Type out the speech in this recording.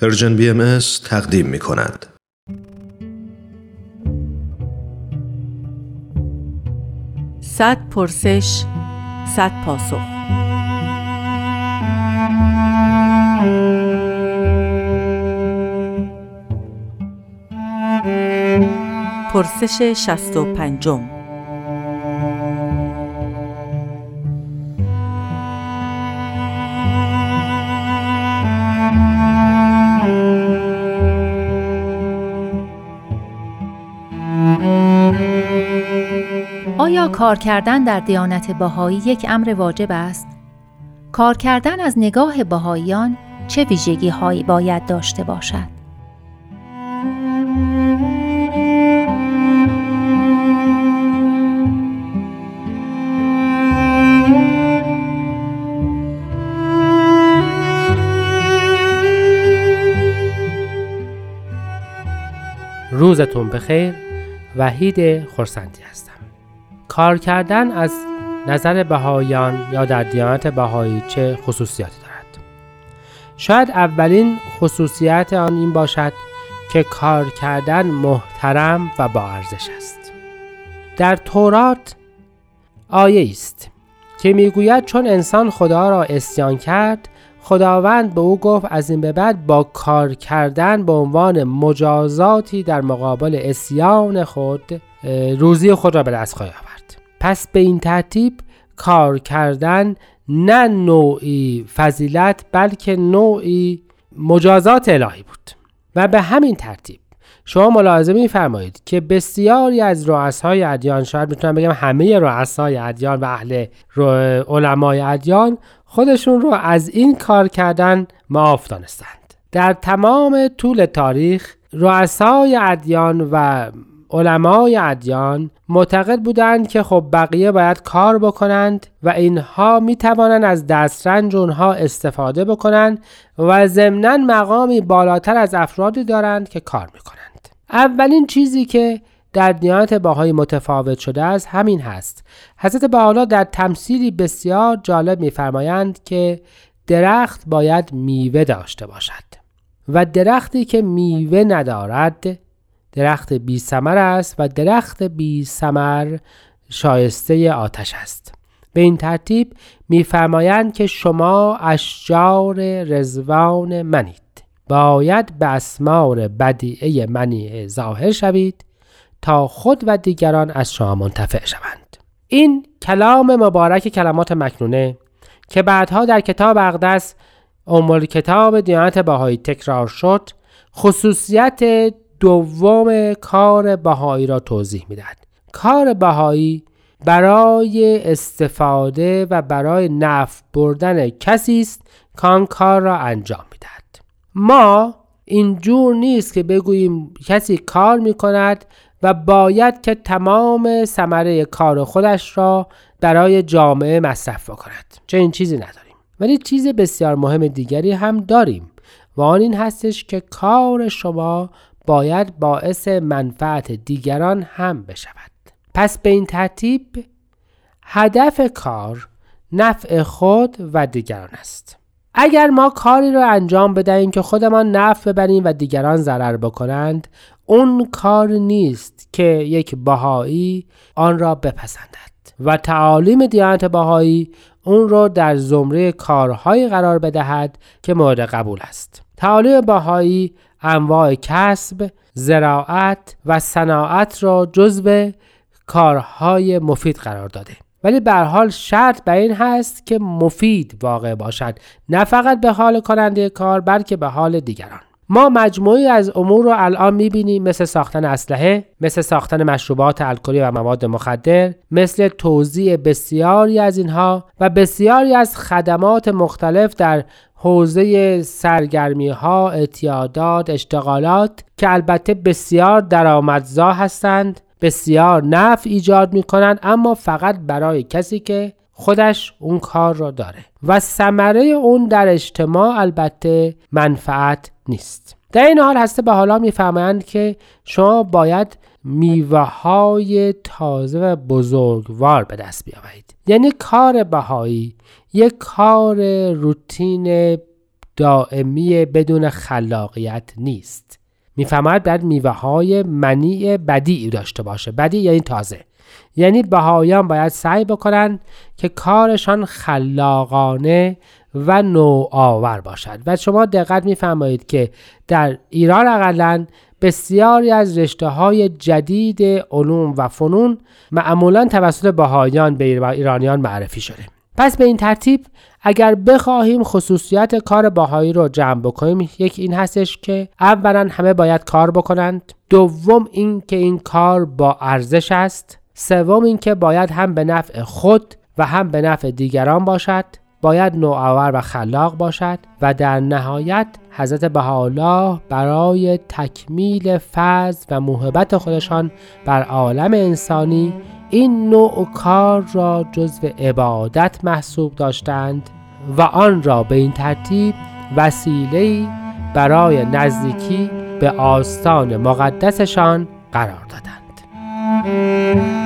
پرژن بی ام تقدیم می کند. صد پرسش صد پاسخ پرسش شست و پنجم آیا کار کردن در دیانت بهایی یک امر واجب است؟ کار کردن از نگاه بهاییان چه ویژگی هایی باید داشته باشد؟ روزتون بخیر وحید خورسندی هستم. کار کردن از نظر بهایان یا در دیانت بهایی چه خصوصیاتی دارد؟ شاید اولین خصوصیت آن این باشد که کار کردن محترم و با ارزش است. در تورات آیه است که می‌گوید چون انسان خدا را اسیان کرد خداوند به او گفت از این به بعد با کار کردن به عنوان مجازاتی در مقابل اسیان خود روزی خود را به دست خواهی آورد. پس به این ترتیب کار کردن نه نوعی فضیلت بلکه نوعی مجازات الهی بود. و به همین ترتیب شما ملاحظه میفرمایید که بسیاری از رؤسای ادیان شاید می‌تونم بگم همه رؤسای ادیان و اهل علمای ادیان خودشون رو از این کار کردن معاف دانستند در تمام طول تاریخ رؤسای ادیان و علمای ادیان معتقد بودند که خب بقیه باید کار بکنند و اینها می توانند از دسترنج اونها استفاده بکنند و ضمنا مقامی بالاتر از افرادی دارند که کار می کنند. اولین چیزی که در دیانت باهای متفاوت شده است همین هست. حضرت بحالا در تمثیلی بسیار جالب میفرمایند که درخت باید میوه داشته باشد و درختی که میوه ندارد درخت بی سمر است و درخت بی سمر شایسته آتش است. به این ترتیب میفرمایند که شما اشجار رزوان منید. باید به اسمار بدیعه منی ظاهر شوید تا خود و دیگران از شما منتفع شوند. این کلام مبارک کلمات مکنونه که بعدها در کتاب اقدس ام کتاب دیانت بهایی تکرار شد خصوصیت دوم کار بهایی را توضیح می‌دهد. کار بهایی برای استفاده و برای نفع بردن کسی است که کار را انجام می‌دهد. ما اینجور نیست که بگوییم کسی کار می کند و باید که تمام ثمره کار خودش را برای جامعه مصرف کند این چیزی نداریم. ولی چیز بسیار مهم دیگری هم داریم و آن این هستش که کار شما باید باعث منفعت دیگران هم بشود. پس به این ترتیب هدف کار نفع خود و دیگران است. اگر ما کاری را انجام بدهیم که خودمان نفع ببریم و دیگران ضرر بکنند اون کار نیست که یک بهایی آن را بپسندد. و تعالیم دیانت بهایی اون را در زمره کارهایی قرار بدهد که مورد قبول است. تعالیم بهایی انواع کسب، زراعت و صناعت را جزو کارهای مفید قرار داده. ولی به حال شرط به این هست که مفید واقع باشد. نه فقط به حال کننده کار بلکه به حال دیگران. ما مجموعی از امور رو الان می‌بینیم مثل ساختن اسلحه مثل ساختن مشروبات الکلی و مواد مخدر مثل توزیع بسیاری از اینها و بسیاری از خدمات مختلف در حوزه سرگرمی ها، اعتیادات، اشتغالات که البته بسیار درآمدزا هستند. بسیار نفع ایجاد می کنند اما فقط برای کسی که خودش اون کار را داره. و ثمره اون در اجتماع البته منفعت نیست. در این حال هسته به حالا می‌فهمند که شما باید میوه های تازه و بزرگوار به دست بیاورید. یعنی کار بهایی یک کار روتین دائمی بدون خلاقیت نیست. می‌فهمد باید میوه های منی بدی داشته باشه. بدی یعنی تازه. یعنی بهایان باید سعی بکنن که کارشان خلاقانه و نوآور باشد. و شما دقت میفرمایید که در ایران اقلا بسیاری از رشته های جدید علوم و فنون معمولا توسط بهایان به ایرانیان معرفی شده. پس به این ترتیب اگر بخواهیم خصوصیت کار باهایی رو جمع بکنیم یک این هستش که اولا همه باید کار بکنند. دوم این که این کار با ارزش است. سوم اینکه باید هم به نفع خود و هم به نفع دیگران باشد. باید نوآور و خلاق باشد و در نهایت حضرت بهاءالله برای تکمیل فضل و محبت خودشان بر عالم انسانی این نوع کار را جزو عبادت محسوب داشتند و آن را به این ترتیب وسیله برای نزدیکی به آستان مقدسشان قرار دادند.